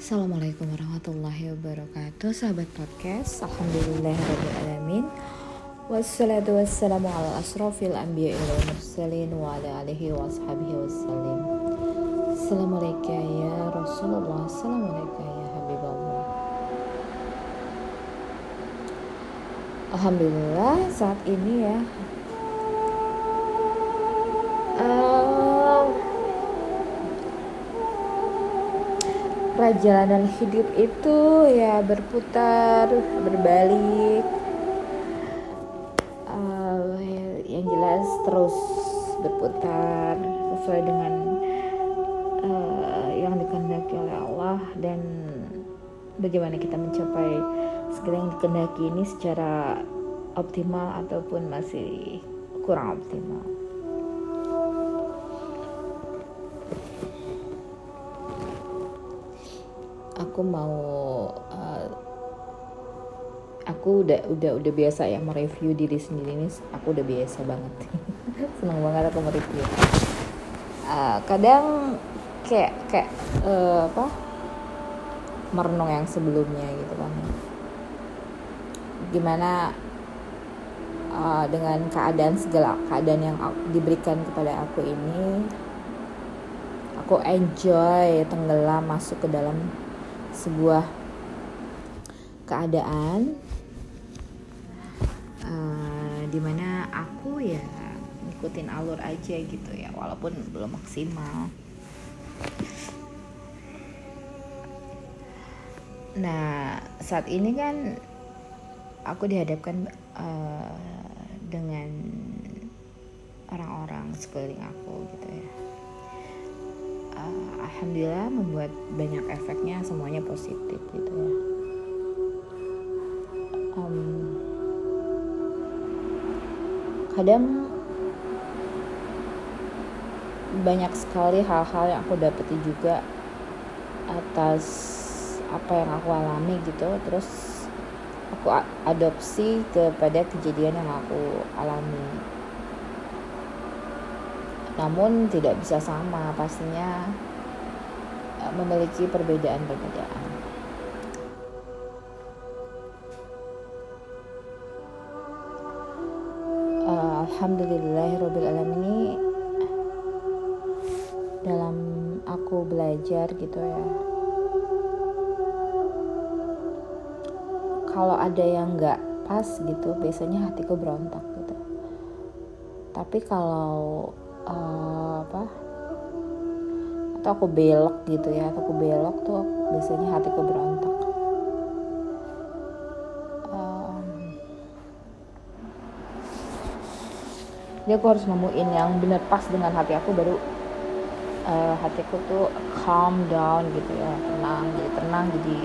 Assalamualaikum warahmatullahi wabarakatuh Sahabat podcast. Alhamdulillahirrahmanirrahim Wassalatu wassalamu ala asrafil anbiya wal mursalin Wa ala alihi wa ashabihi wassalim Assalamualaikum ya Rasulullah Assalamualaikum ya Habibullah. Alhamdulillah saat ini ya uh, perjalanan hidup itu ya berputar berbalik uh, yang jelas terus berputar sesuai dengan uh, yang dikehendaki oleh Allah dan bagaimana kita mencapai segala yang dikehendaki ini secara optimal ataupun masih kurang optimal. Aku mau uh, aku udah udah udah biasa ya mereview diri sendiri ini aku udah biasa banget. Seneng banget aku mereview. Uh, kadang kayak kayak uh, apa merenung yang sebelumnya gitu kan. Gimana uh, dengan keadaan segala keadaan yang diberikan kepada aku ini aku enjoy tenggelam masuk ke dalam sebuah keadaan uh, di mana aku ya ngikutin alur aja gitu ya walaupun belum maksimal. Nah saat ini kan aku dihadapkan uh, dengan orang-orang sekeliling aku gitu ya uh, alhamdulillah membuat banyak efeknya semuanya positif gitu ya. Um, kadang banyak sekali hal-hal yang aku dapeti juga atas apa yang aku alami gitu. Terus aku adopsi kepada kejadian yang aku alami namun tidak bisa sama pastinya e, memiliki perbedaan-perbedaan. Uh, Alhamdulillahirobbilalamin dalam aku belajar gitu ya. Kalau ada yang nggak pas gitu biasanya hatiku berontak gitu. Tapi kalau uh, apa? Atau aku belok gitu ya atau aku belok tuh biasanya hatiku berontak. Um, jadi aku harus nemuin yang benar pas dengan hati aku baru uh, hatiku tuh calm down gitu ya tenang jadi tenang jadi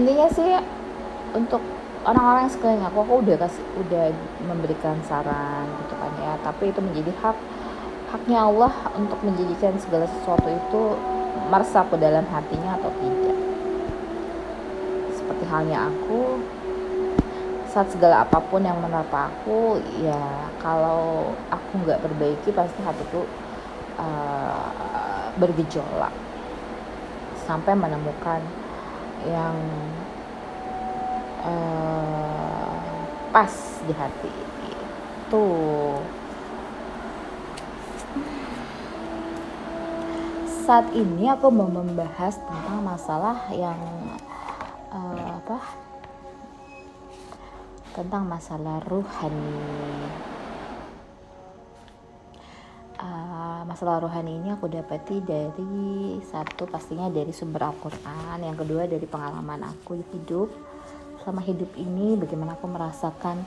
intinya sih untuk orang-orang yang sekeliling aku aku udah kasih udah memberikan saran gitu kan ya. Tapi itu menjadi hak haknya Allah untuk menjadikan segala sesuatu itu meresap ke dalam hatinya atau tidak. Seperti halnya aku saat segala apa pun yang menerpa aku ya kalau aku nggak perbaiki pasti hatiku uh, bergejolak. Sampai menemukan yang uh, pas di hati. Itu saat ini aku mau membahas tentang masalah yang uh, apa? Tentang masalah ruhani masalah rohani ini aku dapati dari satu pastinya dari sumber Al-Quran yang kedua dari pengalaman aku hidup. Selama hidup ini bagaimana aku merasakan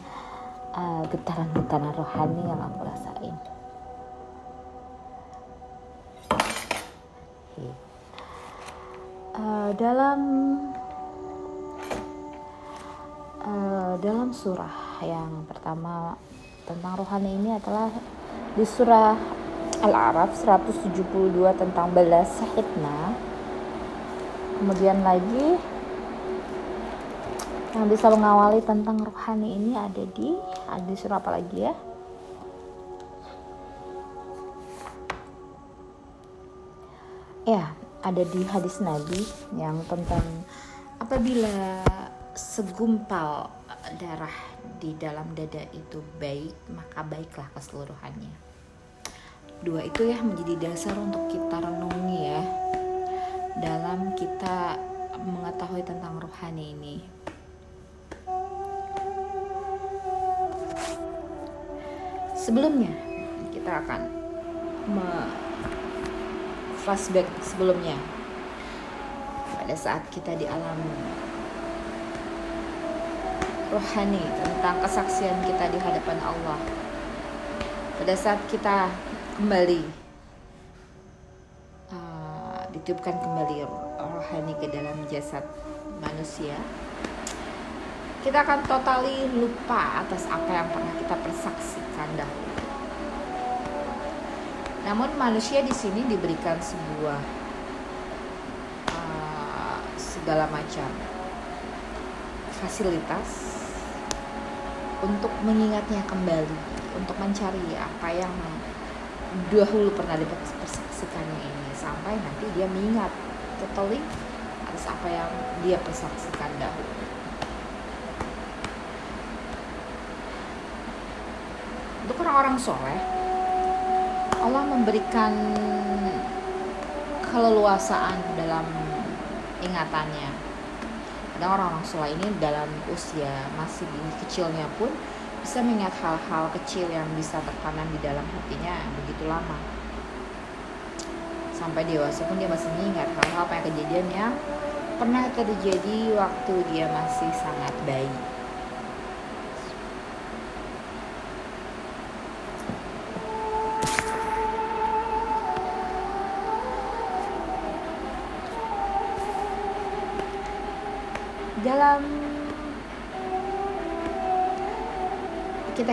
uh, getaran-getaran rohani yang aku rasain. Uh, dalam uh, dalam surah yang pertama tentang rohani ini adalah di surah Al-Araf 172 tentang balas sahidna. Kemudian lagi yang bisa mengawali tentang rohani ini ada di ada di surah apa lagi ya? Ya ada di hadis Nabi yang tentang apabila segumpal darah di dalam dada itu baik maka baiklah keseluruhannya dua itu ya menjadi dasar untuk kita renungi ya. Dalam kita mengetahui tentang rohani ini. Sebelumnya kita akan flashback sebelumnya. Pada saat kita di alam rohani tentang kesaksian kita di hadapan Allah. Pada saat kita kembali. Uh, ditiupkan kembali rohani ke dalam jasad manusia. Kita akan totali lupa atas apa yang pernah kita persaksikan dahulu. Namun manusia di sini diberikan sebuah uh, segala macam fasilitas untuk mengingatnya kembali, untuk mencari apa yang dahulu pernah dipersaksikannya ini sampai nanti dia mengingat totally atas apa yang dia persaksikan dahulu. Untuk orang-orang soleh, Allah memberikan keleluasaan dalam ingatannya. Kadang orang-orang soleh ini dalam usia masih kecilnya pun bisa mengingat hal-hal kecil yang bisa tertanam di dalam hatinya begitu lama. Sampai dewasa pun dia masih mengingat hal-hal apa yang kejadian yang pernah terjadi waktu dia masih sangat bayi.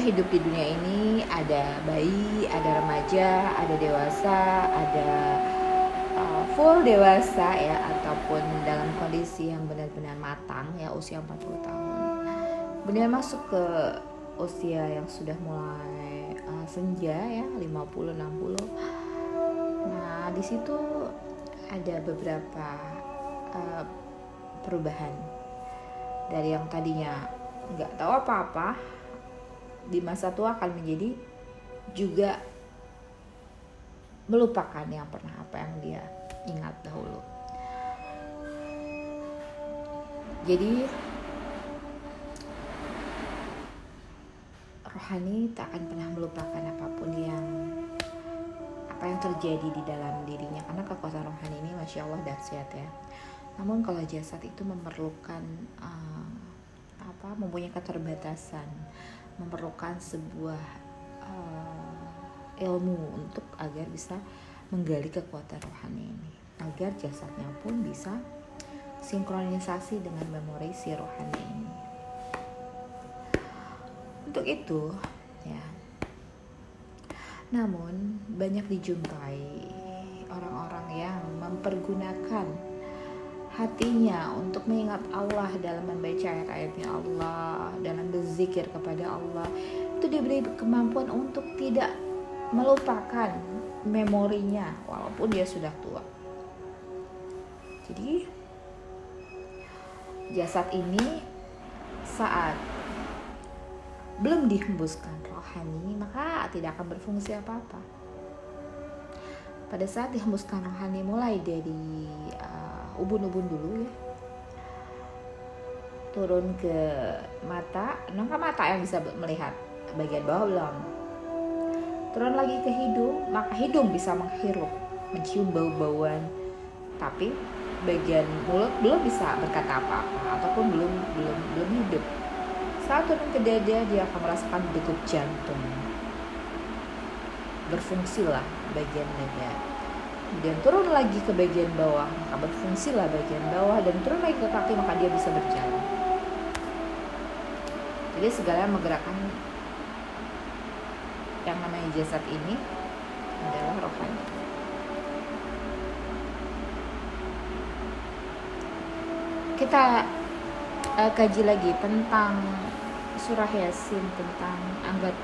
Kita hidup di dunia ini ada bayi, ada remaja, ada dewasa, ada uh, full dewasa ya ataupun dalam kondisi yang benar-benar matang ya usia 40 tahun. Kemudian masuk ke usia yang sudah mulai uh, senja ya 50 60. Nah, di situ ada beberapa uh, perubahan dari yang tadinya nggak tahu apa-apa di masa tua akan menjadi juga melupakan yang pernah apa yang dia ingat dahulu. Jadi rohani tak akan pernah melupakan apa pun yang apa yang terjadi di dalam dirinya karena kekuatan rohani ini masya Allah dahsyat ya namun kalau jasad itu memerlukan uh, apa mempunyai keterbatasan memerlukan sebuah uh, ilmu untuk agar bisa menggali kekuatan rohani ini. Agar jasadnya pun bisa sinkronisasi dengan memori si rohani ini. Untuk itu ya. Namun banyak dijumpai orang-orang yang mempergunakan hatinya untuk mengingat Allah dalam membaca ayat-ayatnya Allah, dalam berzikir kepada Allah, itu diberi kemampuan untuk tidak melupakan memorinya walaupun dia sudah tua. Jadi jasad ini saat belum dihembuskan rohani maka tidak akan berfungsi apa-apa. Pada saat dihembuskan rohani mulai dari uh, ubun-ubun dulu ya. Turun ke mata maka mata yang bisa melihat bagian bawah belum? Turun lagi ke hidung maka hidung bisa menghirup mencium bau-bauan. Tapi bagian mulut belum bisa berkata apa-apa ataupun belum belum belum hidup. Saat turun ke dada dia akan merasakan degup jantung. Berfungsilah bagian dada kemudian turun lagi ke bagian bawah maka berfungsilah bagian bawah dan turun lagi ke kaki maka dia bisa berjalan. Jadi segala menggerakkan yang namanya jasad ini adalah rohani. Kita uh, kaji lagi tentang surah yasin tentang anggat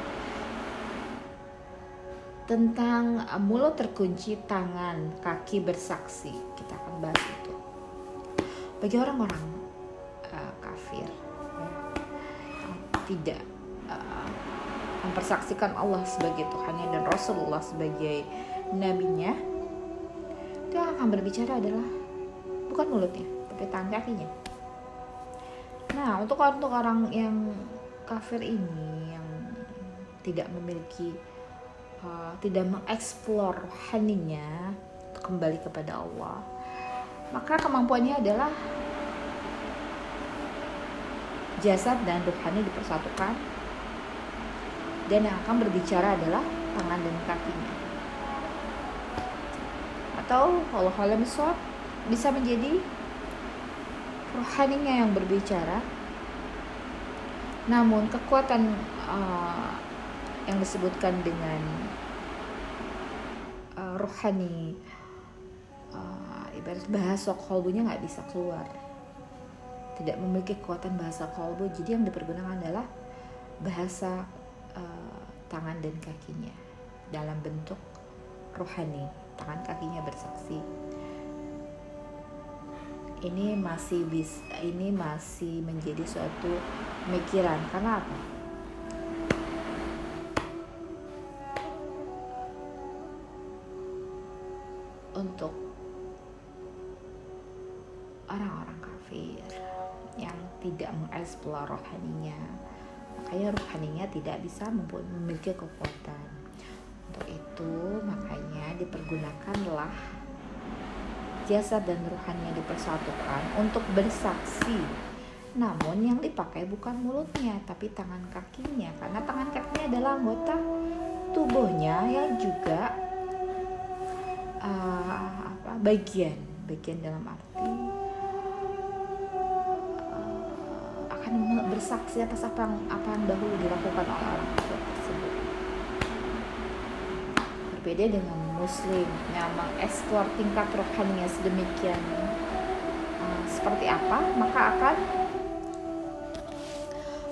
tentang uh, mulut terkunci tangan kaki bersaksi. Kita akan bahas itu. Bagi orang-orang uh, kafir ya, tidak uh, mempersaksikan Allah sebagai Tuhannya dan Rasulullah sebagai nabinya yang akan berbicara adalah bukan mulutnya tapi tangan kakinya. Nah untuk untuk orang yang kafir ini yang tidak memiliki uh, tidak mengeksplor haninya kembali kepada Allah. Maka kemampuannya adalah jasad dan rohani dipersatukan. Dan yang akan berbicara adalah tangan dan kakinya. Atau Allah alam bisa menjadi rohaninya yang berbicara. Namun kekuatan uh, yang disebutkan dengan uh, rohani uh, ibarat bahasa kolbunya nggak bisa keluar. Tidak memiliki kekuatan bahasa kolbu. Jadi yang dipergunakan adalah bahasa uh, tangan dan kakinya dalam bentuk rohani tangan kakinya bersaksi. Ini masih bis ini masih menjadi suatu pemikiran karena apa untuk orang-orang kafir yang tidak mengeksplor rohaninya. Makanya rohaninya tidak bisa memiliki kekuatan. Untuk itu makanya dipergunakanlah jasad dan rohaninya dipersatukan untuk bersaksi. Namun yang dipakai bukan mulutnya, tapi tangan kakinya, karena tangan kakinya adalah anggota tubuhnya yang juga uh, apa, bagian, bagian dalam arti uh, akan bersaksi atas apa yang apa yang dahulu dilakukan oleh orang tersebut. Berbeda dengan muslim yang mengeksplor tingkat rohaninya sedemikian uh, seperti apa maka akan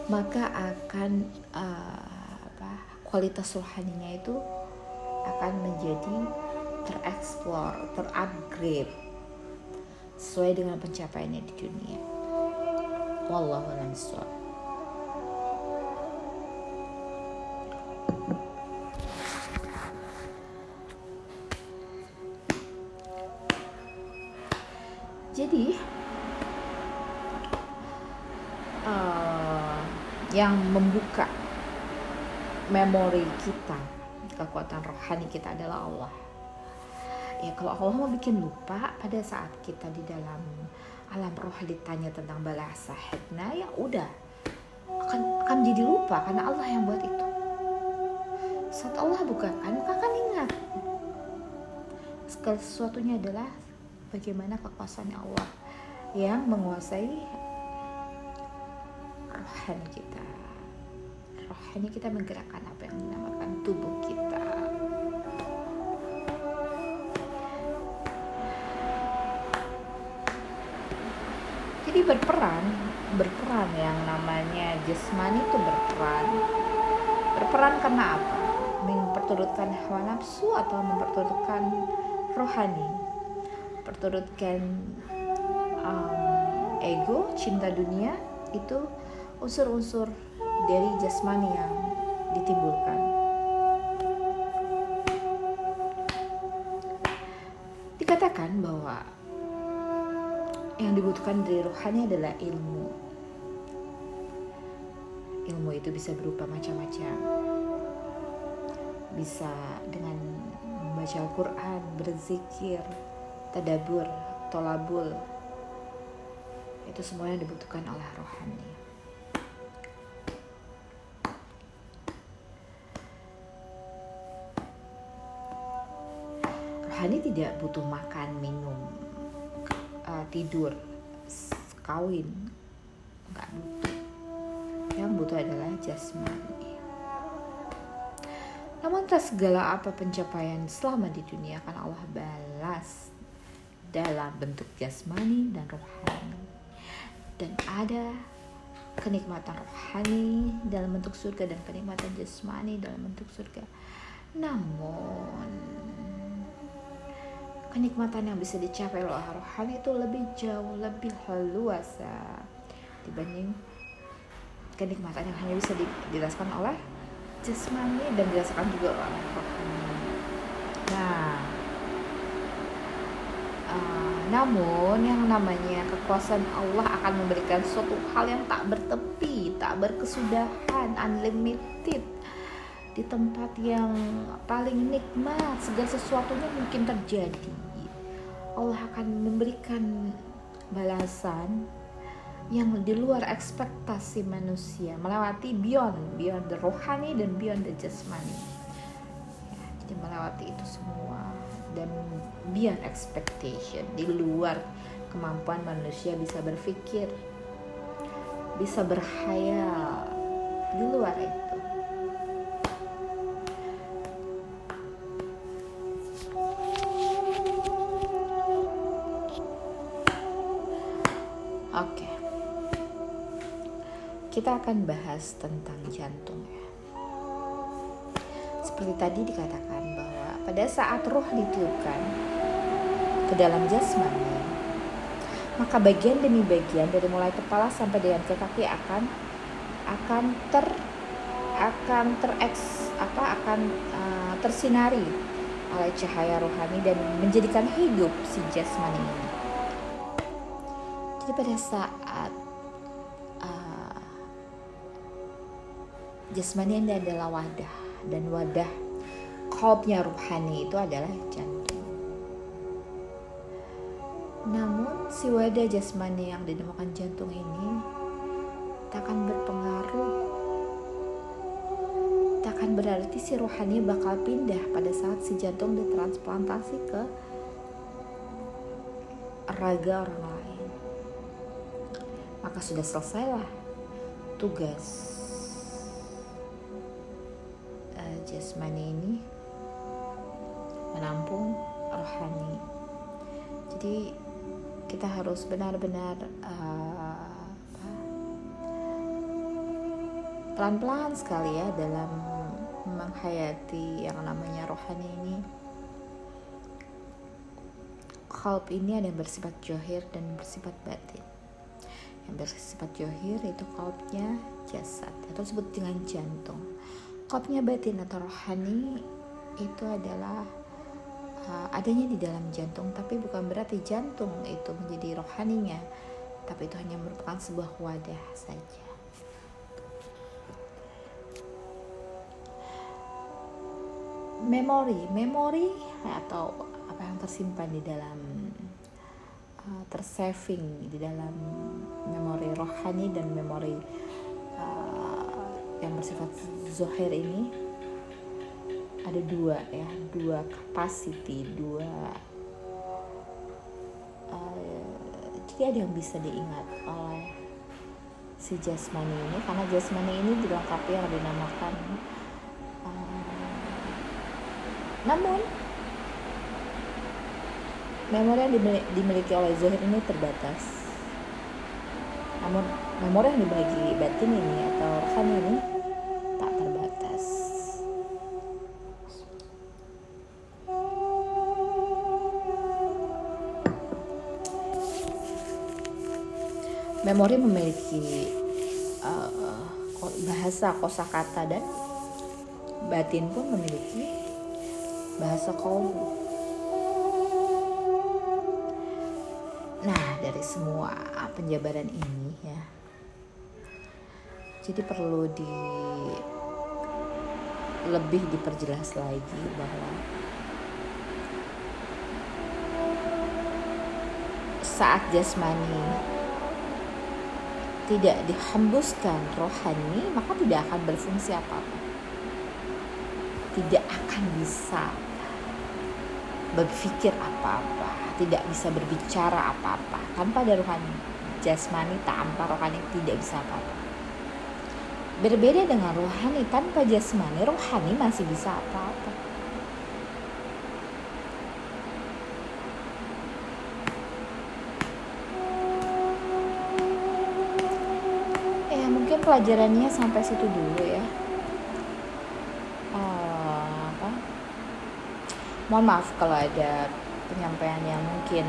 maka akan uh, apa, kualitas rohaninya itu akan menjadi tereksplor, terupgrade sesuai dengan pencapaiannya di dunia. Wallahu a'lam Jadi uh, yang membuka memori kita, kekuatan rohani kita adalah Allah. Ya kalau Allah mau bikin lupa pada saat kita di dalam alam roh ditanya tentang balas sahidna ya udah. Akan akan jadi lupa karena Allah yang buat itu. Saat Allah bukakan maka akan ingat. Segala sesuatunya adalah bagaimana kekuasaannya Allah yang menguasai rohani kita. Rohani kita menggerakkan apa yang dinamakan tubuh kita jadi berperan berperan yang namanya jasmani itu berperan. Berperan karena apa? Memperturutkan hawa nafsu atau memperturutkan rohani? Perturutkan um, ego, cinta dunia itu unsur-unsur dari jasmani yang ditimbulkan. Dikatakan bahwa yang dibutuhkan dari rohani adalah ilmu. Ilmu itu bisa berupa macam-macam. Bisa dengan membaca Al-Quran, berzikir, tadabur, tolabul itu semua yang dibutuhkan oleh rohani. Rohani tidak butuh makan, minum, tidur, kawin, nggak butuh. Yang butuh adalah jasmani. Namun tak segala apa pencapaian selama di dunia akan Allah balas dalam bentuk jasmani dan rohani dan ada kenikmatan rohani dalam bentuk surga dan kenikmatan jasmani dalam bentuk surga. Namun kenikmatan yang bisa dicapai oleh rohani itu lebih jauh, lebih luasa dibanding kenikmatan yang hanya bisa dirasakan oleh jasmani dan dirasakan juga oleh rohani. Nah, uh, namun yang namanya kekuasaan Allah akan memberikan suatu hal yang tak bertepi, tak berkesudahan, unlimited di tempat yang paling nikmat segala sesuatunya mungkin terjadi Allah akan memberikan balasan yang di luar ekspektasi manusia melewati beyond beyond the rohani dan beyond the jasmani. Ya, jadi melewati itu semua dan beyond expectation di luar kemampuan manusia bisa berpikir bisa berhayal di luar itu Oke. Okay kita akan bahas tentang jantung ya. Seperti tadi dikatakan bahwa pada saat roh ditiupkan ke dalam jasmani, maka bagian demi bagian dari mulai kepala sampai dengan ke kaki akan akan ter akan tereks apa akan uh, tersinari oleh cahaya rohani dan menjadikan hidup si jasmani ini. Pada saat jasmani ini adalah wadah dan wadah kolbnya ruhani itu adalah jantung. Namun si wadah jasmani yang dinamakan jantung ini takkan berpengaruh takkan berarti si rohani bakal pindah pada saat si jantung ditransplantasi ke raga orang lain. Maka sudah selesailah tugas jasmani ini menampung rohani. Jadi kita harus benar-benar uh, pelan-pelan sekali ya dalam menghayati yang namanya rohani ini. Kalb ini ada yang bersifat johir dan bersifat batin. Yang bersifat johir itu kalbnya jasad. Atau disebut dengan jantung. Kopnya batin atau rohani itu adalah uh, adanya di dalam jantung tapi bukan berarti jantung itu menjadi rohaninya tapi itu hanya merupakan sebuah wadah saja. Memori. Memori atau apa yang tersimpan di dalam uh, tersaving di dalam memori rohani dan memori yang bersifat zohir ini. Ada dua ya dua capacity dua uh, jadi ada yang bisa diingat oleh si jasmani ini karena jasmani ini dilengkapi yang dinamakan uh, namun memori yang dimiliki oleh zohir ini terbatas namun memori yang dimiliki batin ini atau rohani ini tak terbatas. Memori memiliki uh, bahasa kosakata dan batin pun memiliki bahasa kolbu. Nah, dari semua penjabaran ini ya jadi perlu di lebih diperjelas lagi bahwa saat jasmani tidak dihembuskan rohani maka tidak akan berfungsi apa-apa. Tidak akan bisa berpikir apa-apa tidak bisa berbicara apa-apa. Tanpa ada rohani jasmani tanpa rohani tidak bisa apa-apa. Berbeda dengan rohani, tanpa jasmani, rohani masih bisa apa-apa. Ya pelajarannya sampai situ dulu ya uh, apa mohon maaf kalau ada penyampaian yang mungkin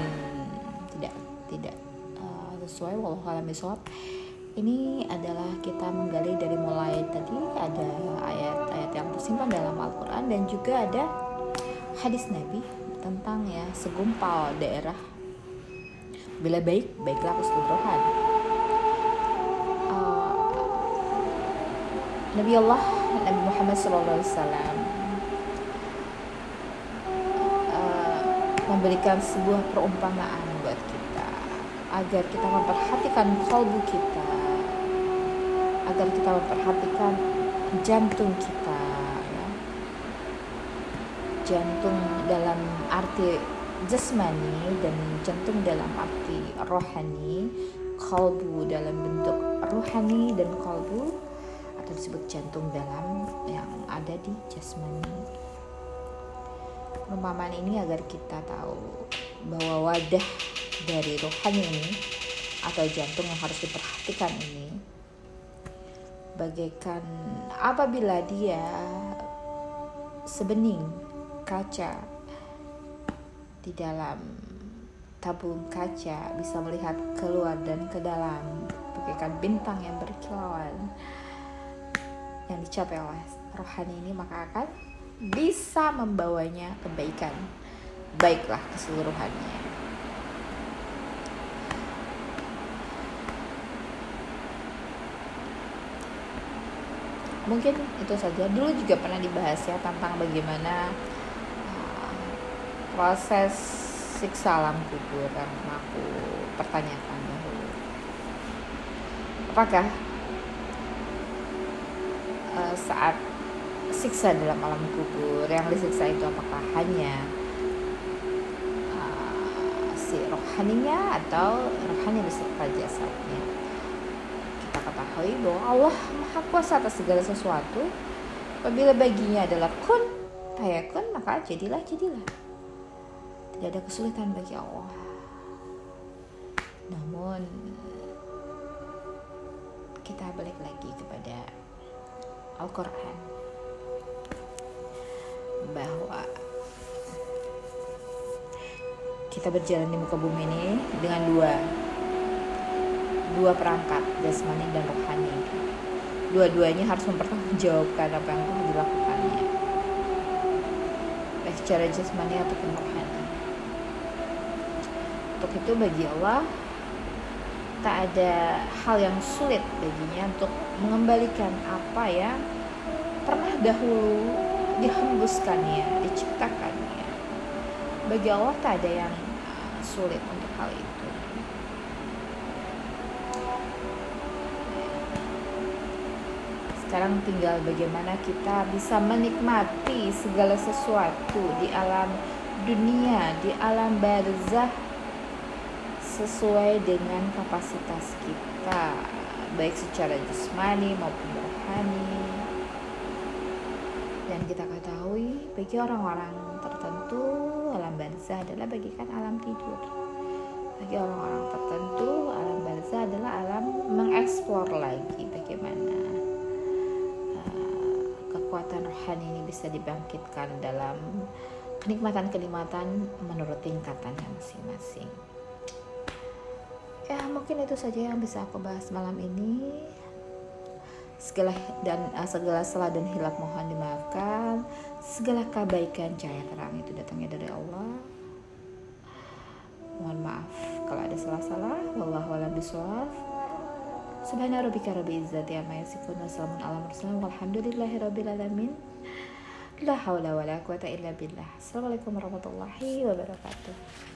tidak tidak uh, sesuai. Walau alam ini adalah kita menggali dari mulai tadi ada ayat-ayat yang tersimpan dalam Al-Quran dan juga ada hadis Nabi tentang ya segumpal daerah. Bila baik baiklah keseluruhan uh, Nabi Allah Nabi Muhammad SAW uh, memberikan sebuah perumpamaan buat kita agar kita memperhatikan kalbu kita agar kita memperhatikan jantung kita ya. jantung dalam arti jasmani dan jantung dalam arti rohani kalbu dalam bentuk rohani dan kalbu atau disebut jantung dalam yang ada di jasmani perumpamaan ini agar kita tahu bahwa wadah dari rohani ini atau jantung yang harus diperhatikan ini bagaikan apabila dia sebening kaca di dalam tabung kaca bisa melihat keluar dan ke dalam bagaikan bintang yang berkilauan yang dicapai oleh rohani ini maka akan bisa membawanya kebaikan. Baiklah keseluruhannya. Mungkin itu saja. Dulu juga pernah dibahas ya tentang bagaimana uh, proses siksa alam kubur yang aku pertanyakan dahulu. Apakah uh, saat siksa dalam alam kubur yang disiksa itu apakah hanya uh, si rohaninya atau rohani beserta jasadnya ketahui bahwa Allah Maha Kuasa atas segala sesuatu. Apabila baginya adalah kun, kun, maka jadilah, jadilah. Tidak ada kesulitan bagi Allah. Namun, kita balik lagi kepada Al-Quran. Bahwa kita berjalan di muka bumi ini dengan dua dua perangkat jasmani dan rohani. Dua-duanya harus mempertanggungjawabkan apa yang telah dilakukannya. Baik secara jasmani ataupun rohani. Untuk itu bagi Allah tak ada hal yang sulit baginya untuk mengembalikan apa yang pernah dahulu dihembuskannya, diciptakannya. Bagi Allah tak ada yang sulit untuk hal itu. sekarang tinggal bagaimana kita bisa menikmati segala sesuatu di alam dunia, di alam barzah sesuai dengan kapasitas kita, baik secara jasmani maupun rohani. Dan kita ketahui bagi orang-orang tertentu alam barzah adalah bagikan alam tidur. Bagi orang-orang tertentu alam barzah adalah alam mengeksplor lagi bagaimana kekuatan rohani ini bisa dibangkitkan dalam kenikmatan-kenikmatan menurut tingkatannya masing-masing. Ya, mungkin itu saja yang bisa aku bahas malam ini. Segala dan uh, segala salah dan hilap mohon dimaafkan. Segala kebaikan cahaya terang itu datangnya dari Allah. Mohon maaf kalau ada salah-salah. Wallahu a'lam bishawab. Subhana rabbika rabbil izzati amma yasifun wa salamun ala mursalin walhamdulillahi rabbil alamin. La haula wala quwata illa billah. Assalamualaikum warahmatullahi wabarakatuh.